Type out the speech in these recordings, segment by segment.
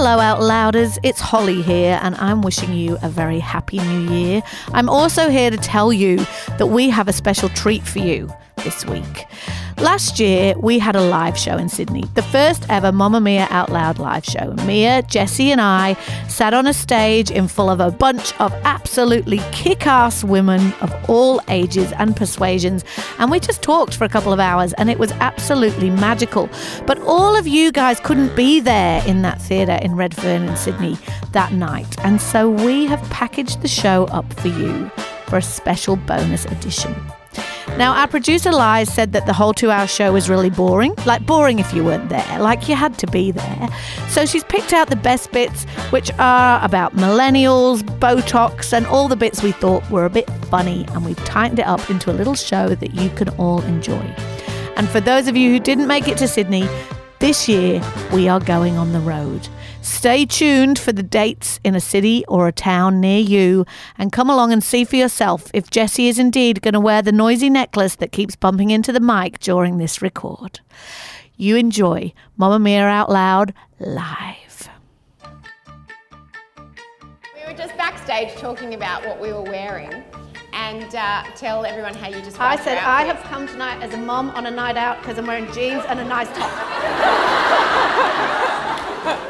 Hello, Out Louders. It's Holly here, and I'm wishing you a very happy new year. I'm also here to tell you that we have a special treat for you this week. Last year, we had a live show in Sydney, the first ever Mamamia Out Loud live show. Mia, Jessie, and I sat on a stage in full of a bunch of absolutely kick ass women of all ages and persuasions, and we just talked for a couple of hours, and it was absolutely magical. But all of you guys couldn't be there in that theatre in Redfern in Sydney that night, and so we have packaged the show up for you for a special bonus edition. Now, our producer Liz said that the whole two hour show was really boring. Like, boring if you weren't there, like, you had to be there. So, she's picked out the best bits, which are about millennials, Botox, and all the bits we thought were a bit funny, and we've tightened it up into a little show that you can all enjoy. And for those of you who didn't make it to Sydney, this year we are going on the road. Stay tuned for the dates in a city or a town near you and come along and see for yourself if Jessie is indeed going to wear the noisy necklace that keeps bumping into the mic during this record. You enjoy Mamamia Out Loud live. We were just backstage talking about what we were wearing and uh, tell everyone how you just I said I have come tonight as a mom on a night out because I'm wearing jeans and a nice top.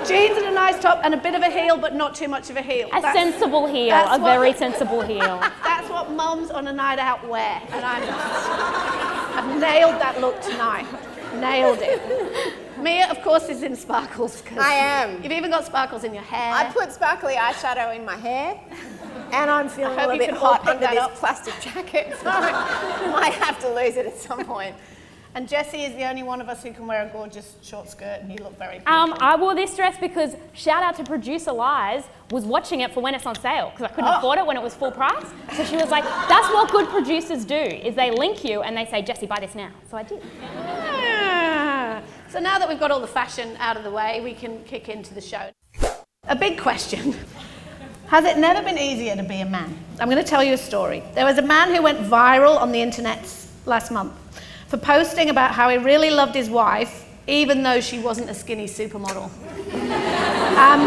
jeans and a nice top and a bit of a heel, but not too much of a heel. A That's- sensible heel, that's a what- very sensible heel. That's what mums on a night out wear, and I'm, I've nailed that look tonight. Nailed it. Mia, of course, is in sparkles. 'cause I am. You've even got sparkles in your hair. I put sparkly eyeshadow in my hair and I'm feeling a little bit hot under this up. plastic jacket, so I might have to lose it at some point. And Jessie is the only one of us who can wear a gorgeous short skirt, and you look very beautiful. Um, I wore this dress because shout out to producer Liz was watching it for when it's on sale because I couldn't Oh. afford it when it was full price. So she was like, "That's what good producers do: is they link you and they say, Jessie, buy this now." So I did. Ah. So now that we've got all the fashion out of the way, we can kick into the show. A big question. Has it never been easier to be a man? I'm going to tell you a story. There was a man who went viral on the internet last month for posting about how he really loved his wife, even though she wasn't a skinny supermodel. Um,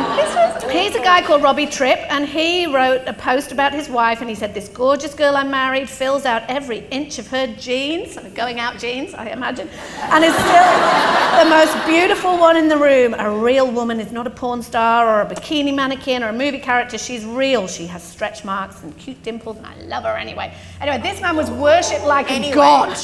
he's a guy called Robbie Tripp, and he wrote a post about his wife, and he said, This gorgeous girl I married fills out every inch of her jeans, going out jeans, I imagine, and is still the most beautiful one in the room. A real woman is not a porn star or a bikini mannequin or a movie character. She's real. She has stretch marks and cute dimples, and I love her anyway. Anyway, this man was worshipped like Anyway. a god.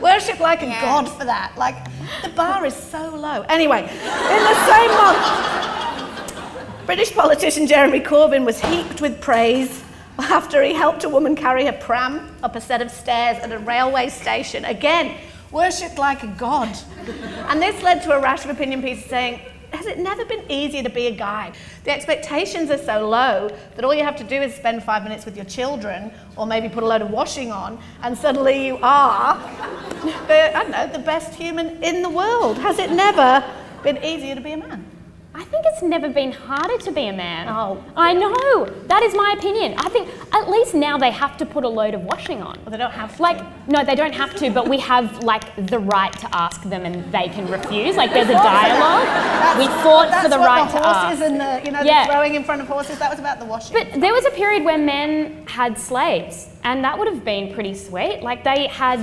Worshipped like a Yeah. god for that. Like, the bar is so low. Anyway, in the same month, British politician Jeremy Corbyn was heaped with praise after he helped a woman carry her pram up a set of stairs at a railway station. Again, worshipped like a god. And this led to a rash of opinion pieces saying, has it never been easier to be a guy? The expectations are so low that all you have to do is spend five minutes with your children or maybe put a load of washing on and suddenly you are the, I don't know, the best human in the world. Has it never been easier to be a man? I think it's never been harder to be a man. Oh. I know. That is my opinion. I think at least now they have to put a load of washing on. Well, they don't have to. Like, no, they don't have to, but we have like the right to ask them and they can refuse. Like, there's a dialogue. We fought for the right the to horses ask. and the, you know, Yeah. the throwing in front of horses. That was about the washing. But there was a period where men had slaves, and that would have been pretty sweet. Like, they had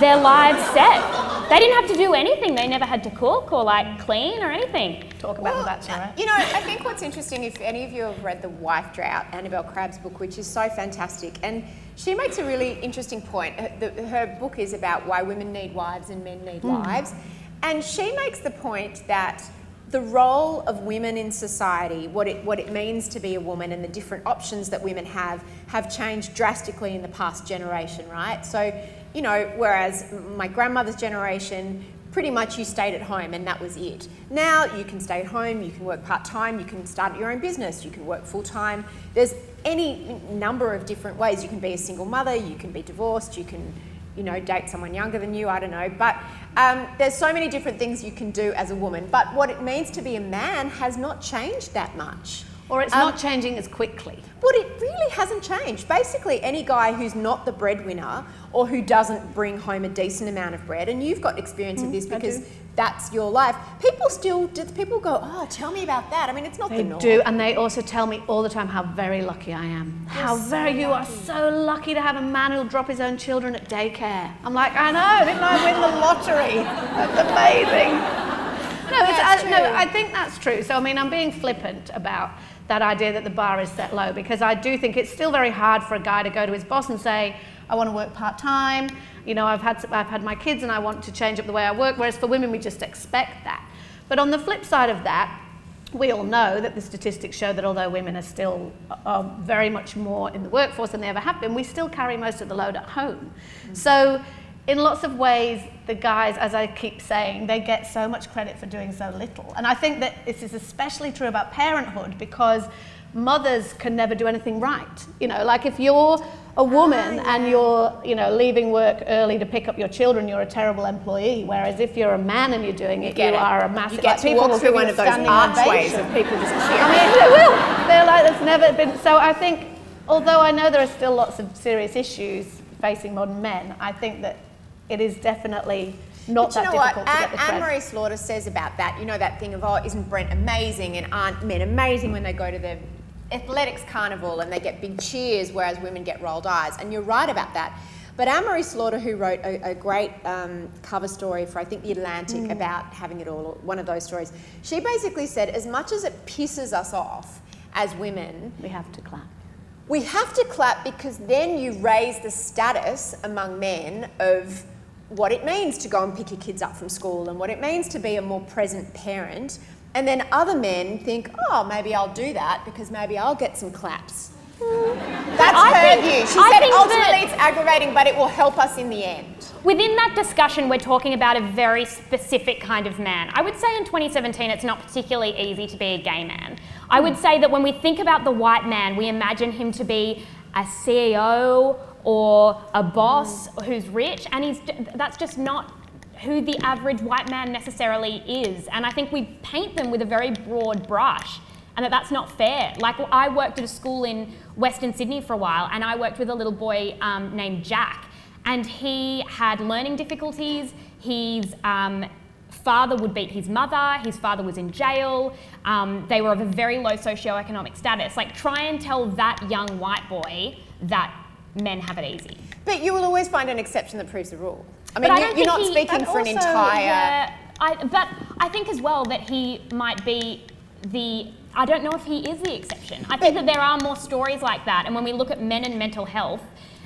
their lives set. They didn't have to do anything. They never had to cook or like clean or anything. Talk about Well, the Bachelor, right? Uh, you know, I think what's interesting, if any of you have read The Wife Drought, Annabel Crabb's book, which is so fantastic, and she makes a really interesting point. Her, the, her book is about why women need wives and men need hmm. wives. And she makes the point that the role of women in society, what it, what it means to be a woman, and the different options that women have, have changed drastically in the past generation, right? So, you know, whereas my grandmother's generation, pretty much you stayed at home and that was it. Now you can stay at home, you can work part time, you can start your own business, you can work full time. There's any number of different ways. You can be a single mother, you can be divorced, you can, you know, date someone younger than you, I don't know. But um, there's so many different things you can do as a woman. But what it means to be a man has not changed that much. Or it's Um, not changing as quickly. But it really hasn't changed. Basically, any guy who's not the breadwinner or who doesn't bring home a decent amount of bread, and you've got experience of this Mm, because that's your life. People still, do people go, oh, tell me about that. I mean, it's not They the norm. do, and they also tell me all the time how very lucky I am. How very you are so lucky to have a man who'll drop his own children at daycare. I'm like, I know, didn't I win the lottery? That's amazing. No, it's, I, no. I think that's true. So I mean, I'm being flippant about that idea that the bar is set low because I do think it's still very hard for a guy to go to his boss and say, I want to work part time. You know, I've had I've had my kids and I want to change up the way I work. Whereas for women, we just expect that. But on the flip side of that, we all know that the statistics show that although women are still uh, very much more in the workforce than they ever have been, we still carry most of the load at home. So, in lots of ways, the guys, as I keep saying, they get so much credit for doing so little. And I think that this is especially true about parenthood because mothers can never do anything right. You know, like if you're a ah, woman and you're, you know, leaving work early to pick up your children, you're a terrible employee. Whereas if you're a man and you're doing it, Get you it. are a massive. You get like, to people walk through one of those archways of people just cheering. I mean, they will. They're like, that's never been. So I think, although I know there are still lots of serious issues facing modern men, I think that it is definitely not But you that know what? difficult to get the Anne. Marie Slaughter says about that, you know, that thing of, oh, isn't Brent amazing? And aren't men amazing when they go to the athletics carnival and they get big cheers, whereas women get rolled eyes? And you're right about that. But Anne Marie Slaughter, who wrote a, a great um, cover story for, I think, The Atlantic Mm. about having it all, or one of those stories, she basically said, as much as it pisses us off as women, We have to clap. we have to clap because then you raise the status among men of what it means to go and pick your kids up from school and what it means to be a more present parent. And then other men think, oh, maybe I'll do that because maybe I'll get some claps. That's I her think- view. She I said ultimately it's aggravating, but it will help us in the end. Within that discussion, we're talking about a very specific kind of man. I would say in 2017, it's not particularly easy to be a gay man. I would hmm. say that when we think about the white man, we imagine him to be a CEO or a boss who's rich, and he's that's just not who the average white man necessarily is. And I think we paint them with a very broad brush and that that's not fair. Like I worked at a school in Western Sydney for a while, and I worked with a little boy um, named Jack, and he had learning difficulties. His um, father would beat his mother. His father was in jail. Um, they were of a very low socioeconomic status. Like try and tell that young white boy that men have it easy. But you will always find an exception that proves the rule. I mean, you, you're not he- speaking for an entire. yeah, I, but I think as well that he might be the. I don't know if he is the exception. I think that there are more stories like that, and when we look at men and mental health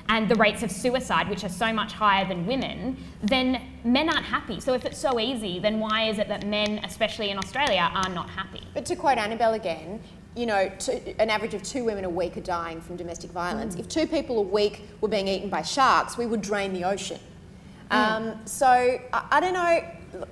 and the rates of suicide, which are so much higher than women, then men aren't happy. So if it's so easy, then why is it that men, especially in Australia, are not happy? But to quote Annabel again, you know, two, an average of two women a week are dying from domestic Mm. violence. If two people a week were being eaten by sharks, we would drain the ocean. Mm. Um, so I, I don't know.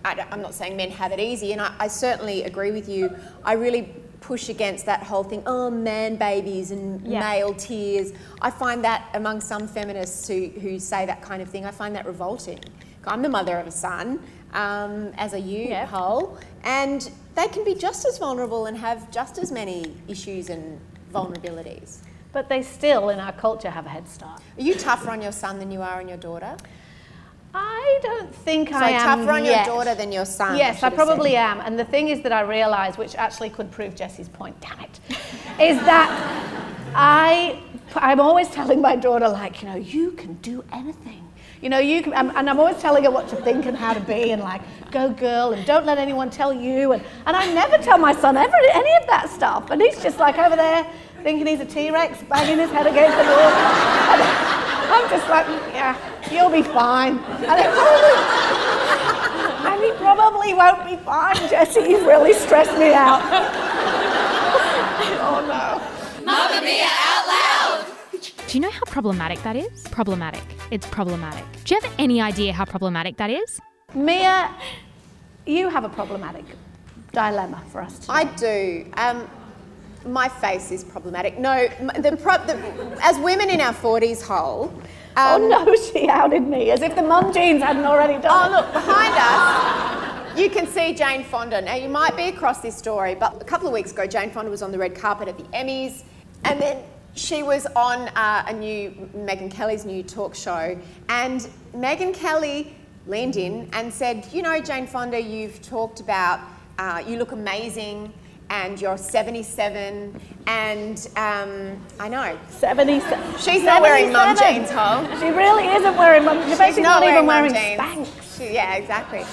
I am not saying men have it easy, and I, I certainly agree with you. I really push against that whole thing. Oh, man babies and Yeah. male tears. I find that among some feminists who, who say that kind of thing, I find that revolting. I'm the mother of a son, um, as a you, Yep. Hol, and they can be just as vulnerable and have just as many issues and vulnerabilities. But they still, in our culture, have a head start. Are you tougher on your son than you are on your daughter? I don't think So I am So tougher on yet. your daughter than your son. Yes, I have probably said. am. And the thing is that I realise, which actually could prove Jessie's point, damn it, is that I, I'm always telling my daughter, like, you know, you can do anything. You know, you can, and I'm always telling her what to think and how to be, and like, go girl, and don't let anyone tell you. And, and I never tell my son ever any of that stuff. And he's just like over there thinking he's a T Rex, banging his head against the wall. And I'm just like, yeah, you'll be fine. And it probably, and he probably won't be fine, Jessie. He's really stressed me out. oh no. Do you know how problematic that is? Problematic. It's problematic. Do you have any idea how problematic that is? Mia, you have a problematic dilemma for us today. I do. Um, my face is problematic. No, the, pro- the as women in our 40s, whole. oh um, no, she outed me as if the mum jeans hadn't already Oh, done it. look, behind us, you can see Jane Fonda. Now, you might be across this story, but a couple of weeks ago, Jane Fonda was on the red carpet at the Emmys, and then she was on uh, a new, Megyn Kelly's new talk show, and Megyn Kelly leaned in and said, You know, Jane Fonda, you've talked about uh, you look amazing and you're 77 and um, I know. 77. She's not wearing mum jeans, Hol. She really isn't wearing mum jeans. She's not, not even wearing jeans. Spanx. She, yeah, exactly.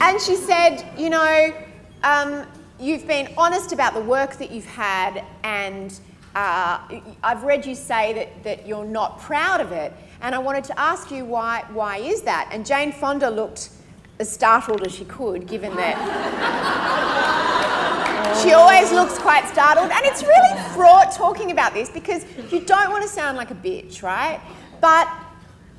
And she said, you know, um, you've been honest about the work that you've had and uh, I've read you say that, that you're not proud of it. And I wanted to ask you why, why is that? And Jane Fonda looked as startled as she could, given that she always looks quite startled. And it's really fraught talking about this because you don't want to sound like a bitch, right? But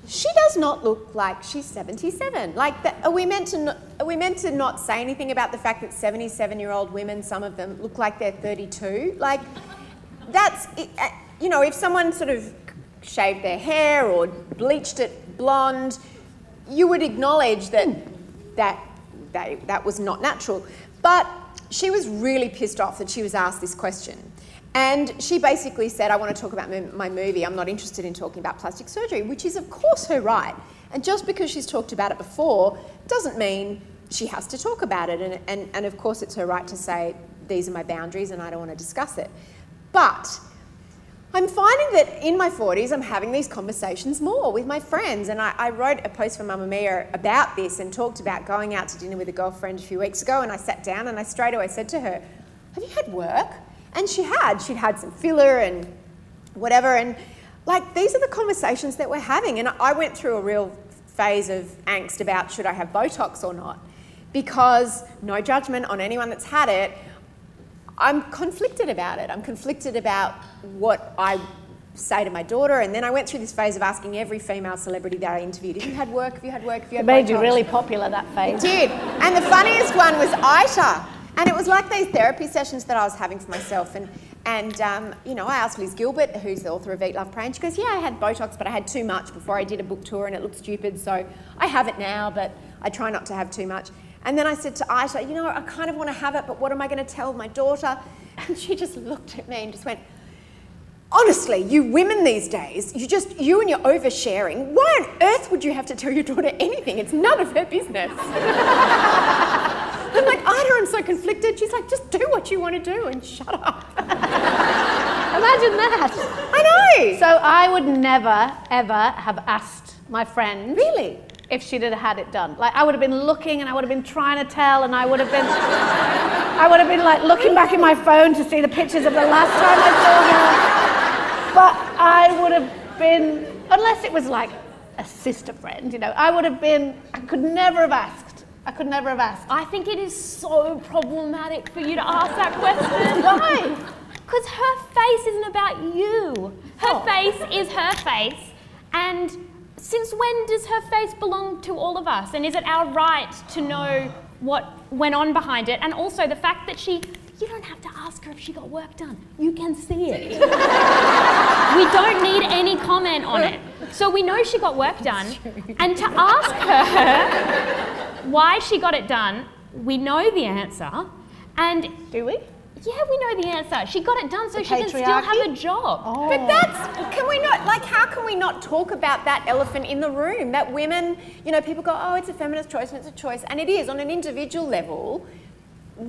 she does not look like she's 77. Like, the, are we meant to not, are we meant to not say anything about the fact that 77-year-old women, some of them, look like they're 32? Like, that's uh, you know, if someone sort of shaved their hair or bleached it blonde, you would acknowledge that that, that, that was not natural. But she was really pissed off that she was asked this question. And she basically said, I want to talk about my movie. I'm not interested in talking about plastic surgery, which is, of course, her right. And just because she's talked about it before doesn't mean she has to talk about it. And, and, and of course, it's her right to say, these are my boundaries and I don't want to discuss it. But I'm finding that in my 40s, I'm having these conversations more with my friends. And I, I, wrote a post for Mamamia about this and talked about going out to dinner with a girlfriend a few weeks ago. And I sat down and I straight away said to her, Have you had work? And she had. She'd had some filler and whatever. And like, these are the conversations that we're having. And I went through a real phase of angst about should I have Botox or not. Because, no judgment on anyone that's had it, I'm conflicted about it. I'm conflicted about what I say to my daughter. And then I went through this phase of asking every female celebrity that I interviewed, have you had work? Have you had work? Have you had It made you really popular, that phase. It did. And the funniest one was Ita. And it was like these therapy sessions that I was having for myself. And, and um, you know, I asked Liz Gilbert, who's the author of Eat, Love, Pray, and she goes, yeah, I had Botox, but I had too much before I did a book tour and it looked stupid. So I have it now, but I try not to have too much. And then I said to Ita, you know, I kind of want to have it, but what am I going to tell my daughter? And she just looked at me and just went, honestly, you women these days, you just, you and your oversharing, why on earth would you have to tell your daughter anything? It's none of her business. I'm like, Ita, I'm so conflicted. She's like, just do what you want to do and shut up. Imagine that. I know. So I would never, ever have asked my friend. Really? If she'd have had it done. Like I would have been looking and I would have been trying to tell and I would have been I would have been like looking back in my phone to see the pictures of the last time I saw her. But I would have been unless it was like a sister friend, you know, I would have been I could never have asked. I could never have asked. I think it is so problematic for you to ask that question. Why? Because her face isn't about you. Her oh. face is her face and since when does her face belong to all of us? And is it our right to know what went on behind it? And also the fact that she, you don't have to ask her if she got work done. You can see it. we don't need any comment on it. So we know she got work done. And to ask her why she got it done, we know the answer. And do we? Yeah, we know the answer. She got it done so the she can still have a job. Oh. But that's, can we not, like, how can we not talk about that elephant in the room? That women, you know, people go, oh, it's a feminist choice and it's a choice. And it is on an individual level.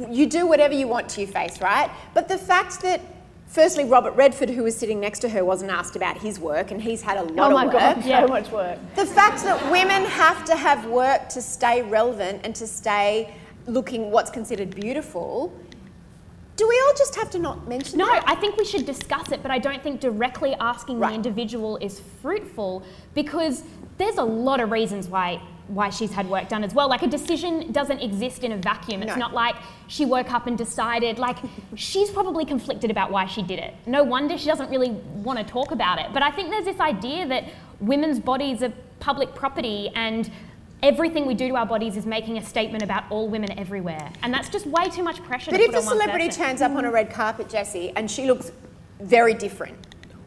You do whatever you want to your face, right? But the fact that Firstly, Robert Redford, who was sitting next to her, wasn't asked about his work, and he's had a lot oh my of work. God, so much work. The fact that women have to have work to stay relevant and to stay looking what's considered beautiful do we all just have to not mention no, that? I think we should discuss it, but I don't think directly asking right. the individual is fruitful because there's a lot of reasons why why she's had work done as well. Like a decision doesn't exist in a vacuum. It's no. not like she woke up and decided. Like she's probably conflicted about why she did it. No wonder she doesn't really want to talk about it. But I think there's this idea that women's bodies are public property and everything we do to our bodies is making a statement about all women everywhere. And that's just way too much pressure but if a celebrity turns up on a red carpet, Jessie, and she looks very different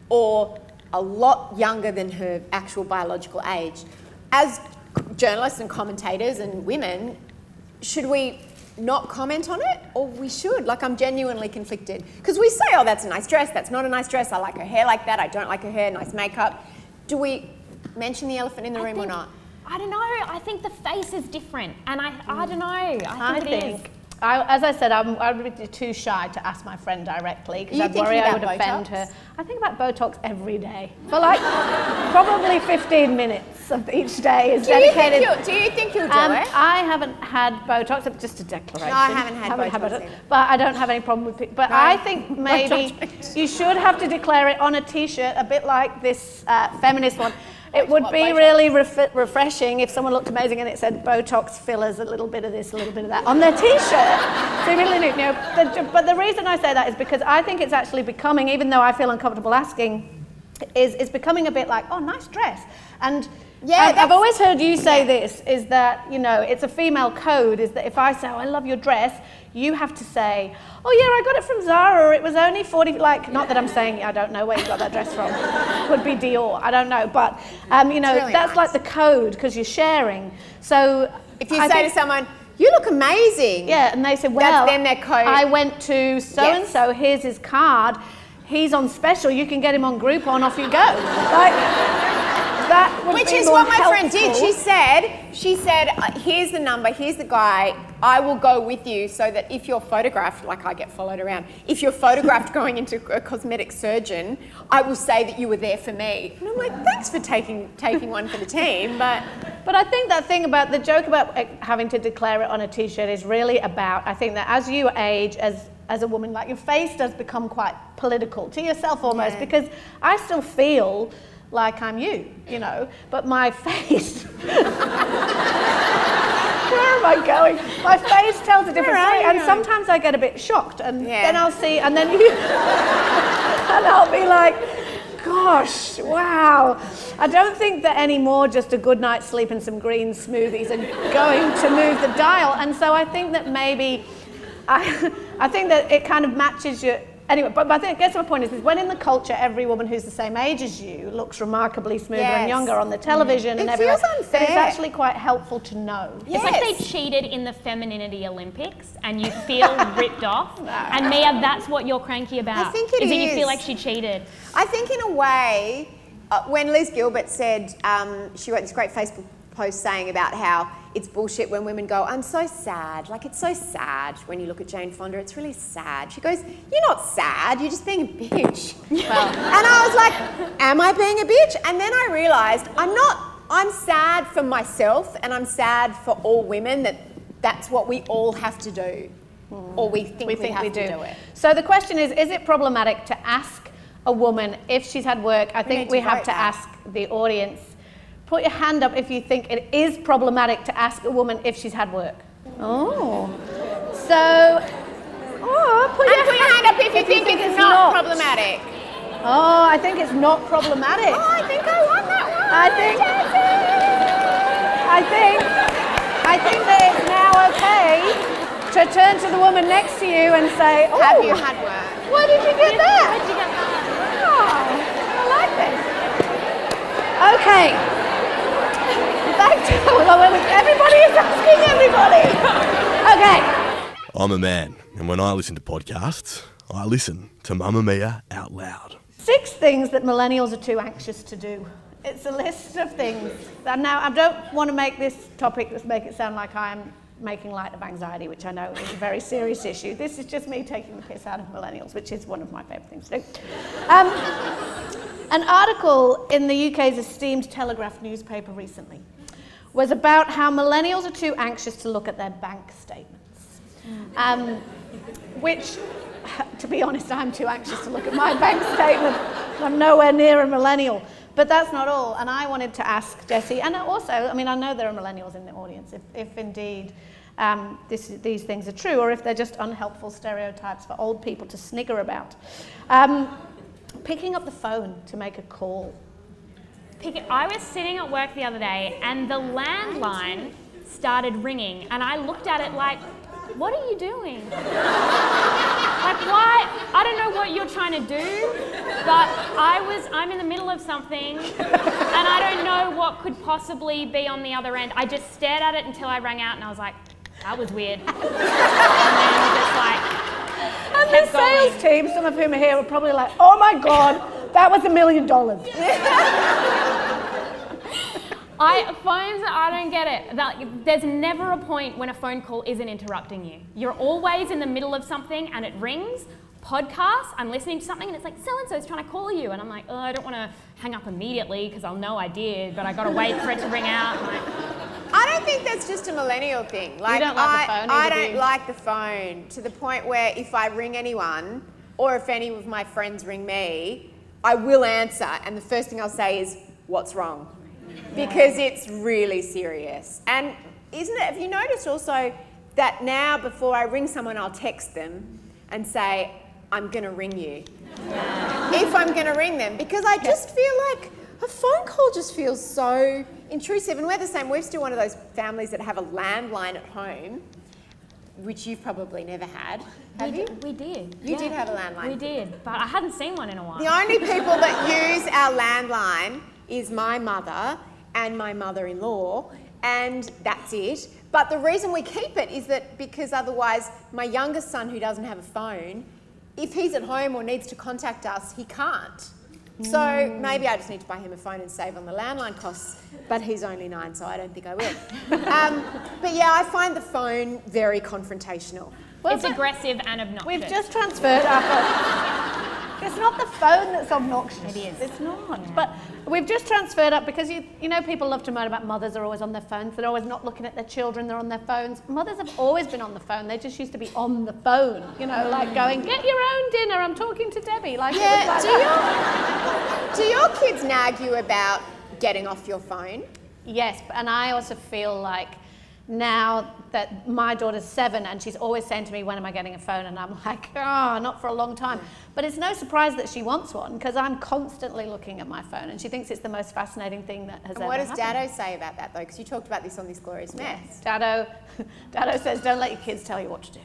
or a lot younger than her actual biological age, as journalists and commentators and women, should we not comment on it or we should? Like, I'm genuinely conflicted. Because we say, oh, that's a nice dress, that's not a nice dress, I like her hair like that, I don't like her hair, nice makeup. Do we mention the elephant in the I room or not? I don't know. I think the face is different, and I, I don't know. I think I it is. think, I, as I said, I'm, I would be too shy to ask my friend directly because you I worry I would about offend her. I think about Botox every day for like probably 15 minutes of each day is Do dedicated. you'll, do you think you'll do Um, it? I haven't had Botox, it's just a declaration. No, I haven't had Botox either. But I don't have any problem with it. But No. I think maybe you should have to declare it on a t-shirt, a bit like this uh, feminist one. It would be Botox? really ref- refreshing if someone looked amazing and it said Botox fillers, a little bit of this, a little bit of that on their t-shirt. so really you know, the, but the reason I say that is because I think it's actually becoming, even though I feel uncomfortable asking, is, is becoming a bit like, oh, nice dress. And Yeah, I've, I've always heard you say yeah. this, is that, you know, it's a female code, is that if I say, oh, I love your dress, you have to say, oh, yeah, I got it from Zara, or it was only 40, like, not that I'm saying I don't know where you got that dress from. Could be Dior, I don't know. But, um, you know, really that's nice. like the code, because you're sharing. So If you I say think- to someone, you look amazing. yeah, and they said, well, then their code. I went to so and so, here's his card, he's on special, you can get him on Groupon, off you go. Like, that would Which be is more what my friend did. She said, she said, uh, here's the number, here's the guy. I will go with you so that if you're photographed, like I get followed around, if you're photographed going into a cosmetic surgeon, I will say that you were there for me. And I'm like, thanks for taking taking one for the team, but But I think that thing about the joke about uh, having to declare it on a t-shirt is really about I think that as you age as as a woman like your face does become quite political to yourself almost Yeah. because I still feel like I'm you, you know, but my face Where am I going? My face tells a different story, and going? sometimes I get a bit shocked, and Yeah. then I'll see, and then you, and I'll be like, gosh, wow. I don't think that anymore just a good night's sleep and some green smoothies are going to move the dial. And so I think that maybe, I, I think that it kind of matches your, anyway, but, but I think, I guess my point is, is when in the culture every woman who's the same age as you looks remarkably smoother and younger on the television and It everywhere, feels that it's actually quite helpful to know. Yes. It's like they cheated in the femininity Olympics and you feel ripped off. And Mia, that's what you're cranky about. I think it is. that you feel like she cheated. I think in a way, uh, when Liz Gilbert said, um, she wrote this great Facebook post saying about how it's bullshit when women go, I'm so sad. Like, it's so sad when you look at Jane Fonda. It's really sad. She goes, You're not sad. You're just being a bitch. Well, and I was like, Am I being a bitch? And then I realized I'm not. I'm sad for myself and I'm sad for all women that that's what we all have to do. Hmm. Or we think we, we think have we to do. do it. So the question is: Is it problematic to ask a woman if she's had work? I think we have vote to ask the audience. Put your hand up if you think it is problematic to ask a woman if she's had work. Oh, so. Oh, put, your, put your hand up if you think, it's, not, problematic. Oh, I think it's not problematic. Oh, I think I won that one. I think. I think. I think that it's now okay to turn to the woman next to you and say, "Oh, Have you had work? Why did you get that? Where did you get that? Oh, I like this. Okay. Everybody is asking everybody. Okay. I'm a man, and when I listen to podcasts, I listen to Mamamia out loud. Six things that millennials are too anxious to do. It's a list of things. And now I don't want to make this topic just make it sound like I'm making light of anxiety, which I know is a very serious issue. This is just me taking the piss out of millennials, which is one of my favourite things to do. Um, an article in the UK's esteemed Telegraph newspaper recently was about how millennials are too anxious to look at their bank statements. Um, which, to be honest, I'm too anxious to look at my bank statement. I'm nowhere near a millennial. But that's not all. And I wanted to ask Jessie, and also, I mean, I know there are millennials in the audience, if, if indeed um, this, these things are true, or if they're just unhelpful stereotypes for old people to snigger about. Um, picking up the phone to make a call. Pick I was sitting at work the other day and the landline started ringing and I looked at it like, what are you doing? like why? I don't know what you're trying to do, but I was I'm in the middle of something and I don't know what could possibly be on the other end. I just stared at it until I rang out and I was like, that was weird. and then just like, And the sales going. team, some of whom are here, were probably like, oh my God, that was a million dollars. I phones. I don't get it. That, there's never a point when a phone call isn't interrupting you. You're always in the middle of something and it rings. Podcast. I'm listening to something and it's like so and so is trying to call you, and I'm like, oh, I don't want to hang up immediately because I'll know I did, but I got to wait for it to ring out. I'm like, I don't think that's just a millennial thing. Like don't like the I, phone I do don't you? like the phone to the point where if I ring anyone or if any of my friends ring me, I will answer, and the first thing I'll say is, "What's wrong?" Because it's really serious. And isn't it? Have you noticed also that now before I ring someone, I'll text them and say, "I'm going to ring you." if I'm going to ring them because I just feel like a phone call just feels so intrusive. And we're the same. We're still one of those families that have a landline at home, which you've probably never had. Have we, you? did, we did. You did have a landline. We did, but I hadn't seen one in a while. The only people that use our landline is my mother and my mother in law, and that's it. But the reason we keep it is that because otherwise, my youngest son, who doesn't have a phone, if he's at home or needs to contact us, he can't. So maybe I just need to buy him a phone and save on the landline costs. But he's only nine, so I don't think I will. um, but yeah, I find the phone very confrontational. it's aggressive and obnoxious. We've just transferred our phone. It's not the phone that's obnoxious. It is. It's not. But we've just transferred up because you, you know, people love to moan about mothers are always on their phones. They're always not looking at their children. They're on their phones. Mothers have always been on the phone. They just used to be on the phone. You know, like going, get your own dinner. I'm talking to Debbie. Like, Yeah, like do that. your, do your kids nag you about getting off your phone? Yes, and I also feel like now that my daughter's seven and she's always saying to me, When am I getting a phone? And I'm like, Oh, not for a long time. But it's no surprise that she wants one because I'm constantly looking at my phone and she thinks it's the most fascinating thing that has And ever what does happened. Daddo say about that though? Because you talked about this on this glorious mess. Daddo, Daddo says, Don't let your kids tell you what to do.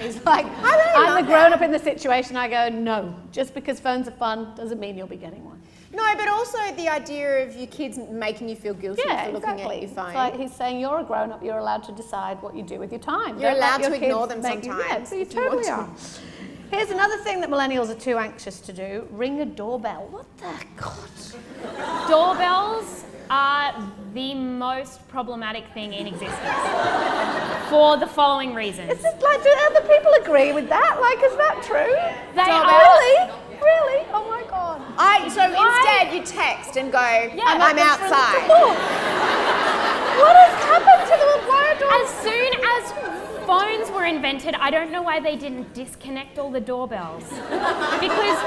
He's like, I'm the grown up in the situation. I go, No, just because phones are fun doesn't mean you'll be getting one. No, but also the idea of your kids making you feel guilty Yeah, for looking exactly. at your phone. It's like he's saying you're a grown up, you're allowed to decide what you do with your time. You're Don't allowed your to ignore them make you- sometimes Yeah, you if you totally to. are. Here's another thing that millennials are too anxious to do ring a doorbell. What the God? Doorbells are the most problematic thing in existence for the following reasons. Is it like, do other people agree with that? Like, is that true? They Oh, are- Really? Really? Oh my God. I, so Why? instead you text and go, I'm, at the front outside. What has happened to the wire door? As soon as phones were invented, I don't know why they didn't disconnect all the doorbells. because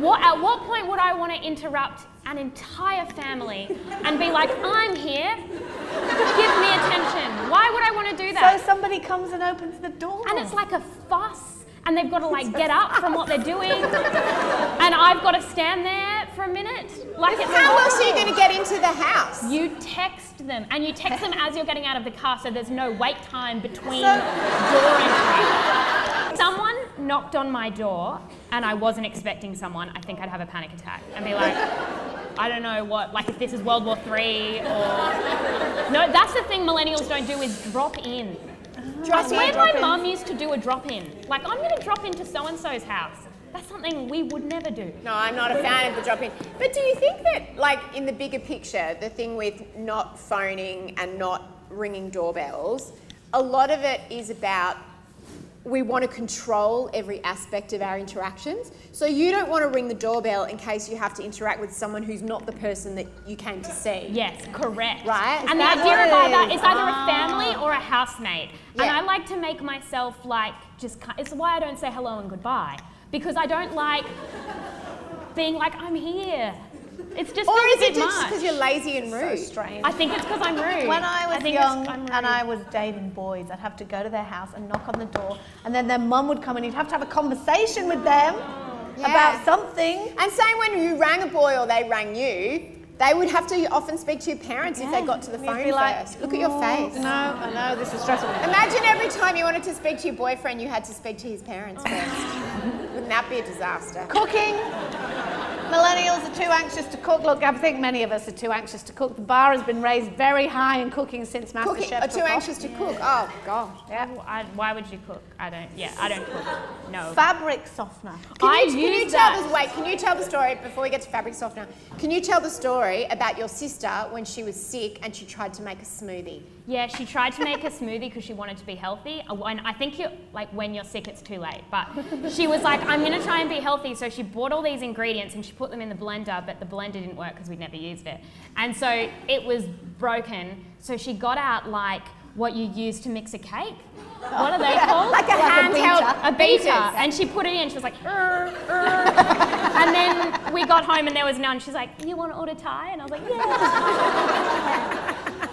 what, at what point would I want to interrupt an entire family and be like, I'm here, give me attention? Why would I want to do that? So somebody comes and opens the door. and it's like a fuss, and they've got to like get up from what they're doing, and I've got to stand there for a minute. Like it's How else are you going to get into the house? You text them, and you text them as you're getting out of the car, so there's no wait time between door entry. Someone knocked on my door, and I wasn't expecting someone. I think I'd have a panic attack and be like, I don't know what, like if this is World War Three or no. That's the thing millennials don't do is drop in. I swear my mum used to do a drop in. Like I'm going to drop into so and so's house. That's something we would never do. No, I'm not a fan of the drop in. But do you think that, like, in the bigger picture, the thing with not phoning and not ringing doorbells, a lot of it is about we want to control every aspect of our interactions. So you don't want to ring the doorbell in case you have to interact with someone who's not the person that you came to see. Yes, correct. Right? And the idea it that is? either a family ah. or a housemate. And I like to make myself like just, it's why I don't say hello and goodbye because I don't like being like I'm here. It's just Or is it just because you're lazy and rude? So strange. I think it's because I'm rude. When I was think it's- young and. I was dating boys, I'd have to go to their house and knock on the door, and then their mum would come and you'd have to have a conversation with them Yeah. about something. And same when you rang a boy or they rang you, They would have to often speak to your parents if they got to the You'd phone be like, first. Look at your "Oh, face. No, I know, this is stressful. Imagine every time you wanted to speak to your boyfriend, you had to speak to his parents oh. first. Wouldn't that be a disaster? Cooking. Millennials are too anxious to cook. Look, I think many of us are too anxious to cook. The bar has been raised very high in cooking since MasterChef. Cooking, are took too off. anxious to cook. Oh, God. Yeah. I, why would you cook? I don't. Yeah, I don't cook. No. Fabric softener. Can I you, can you use tell that. the wait? Can you tell the story before we get to fabric softener? Can you tell the story about your sister when she was sick and she tried to make a smoothie? Yeah, she tried to make a smoothie because she wanted to be healthy. Uh, And I think you like when you're sick, it's too late. But she was like, I'm gonna try and be healthy. So she bought all these ingredients and she put them in the blender, but the blender didn't work because we'd never used it. And so it was broken. So she got out like what you use to mix a cake. What are they called? Like a handheld a beater. And she put it in. She was like, "Er, er." and then we got home and there was none. She's like, you want to order Thai? And I was like, yeah.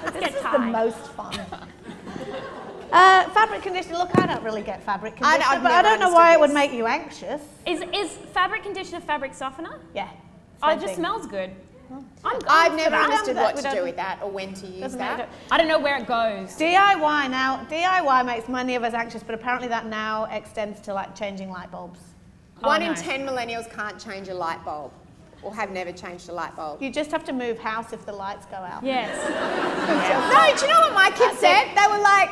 Let's get The Thai. most fun. Uh, fabric conditioner. Look, I don't really get fabric conditioner, I've but I don't know why it would make you anxious. Is, is fabric conditioner fabric softener? Yeah. Oh, it just thing. smells good. I'm, I'm I've never that. understood what to do with that or when to use Doesn't that. matter. I don't know where it goes. DIY now. DIY makes many of us anxious, but apparently that now extends to like changing light bulbs. One Oh, in ten millennials can't change a light bulb or have never changed a light bulb. You just have to move house if the lights go out. Yes. No, do you know what my kids said? They were like,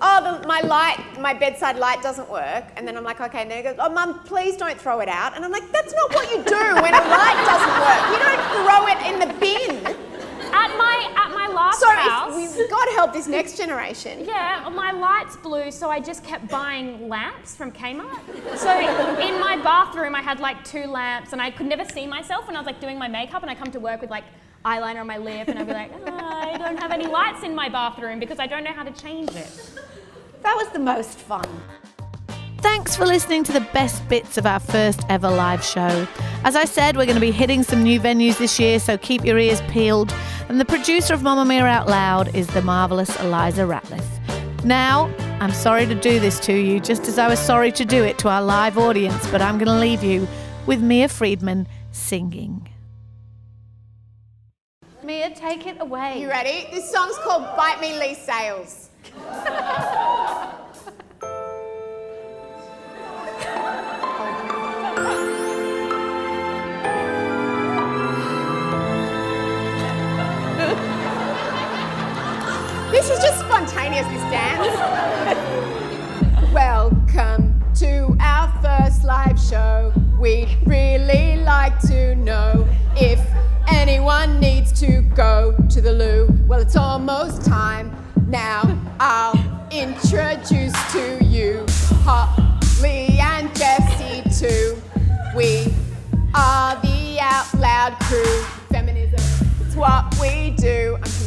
oh, the, my light, my bedside light doesn't work. And then I'm like, okay. And then he goes, oh, mum, please don't throw it out. And I'm like, that's not what you do when a light doesn't work. You don't throw it in the bin. At my at my last So house. we, God help this next generation. Yeah, my lights blew, so I just kept buying lamps from Kmart. So in my bathroom, I had like two lamps, and I could never see myself when I was like doing my makeup, and I come to work with like eyeliner on my lip, and I'd be like, "Oh, I don't have any lights in my bathroom because I don't know how to change it. That was the most fun. Thanks for listening to the best bits of our first ever live show. As I said, we're going to be hitting some new venues this year, so keep your ears peeled. And the producer of Mamamia Out Loud is the marvellous Elissa Ratliff. Now, I'm sorry to do this to you, just as I was sorry to do it to our live audience, but I'm going to leave you with Mia Freedman singing. Mia, take it away. You ready? This song's called Bite Me Leigh Sales. this is just spontaneous, this dance. Welcome to our first live show. We'd really like to know if anyone needs to go to the loo. Well, it's almost time. Now I'll introduce to you Holly and Jessie too. We are the Out Loud crew. Feminism, it's what we do. I'm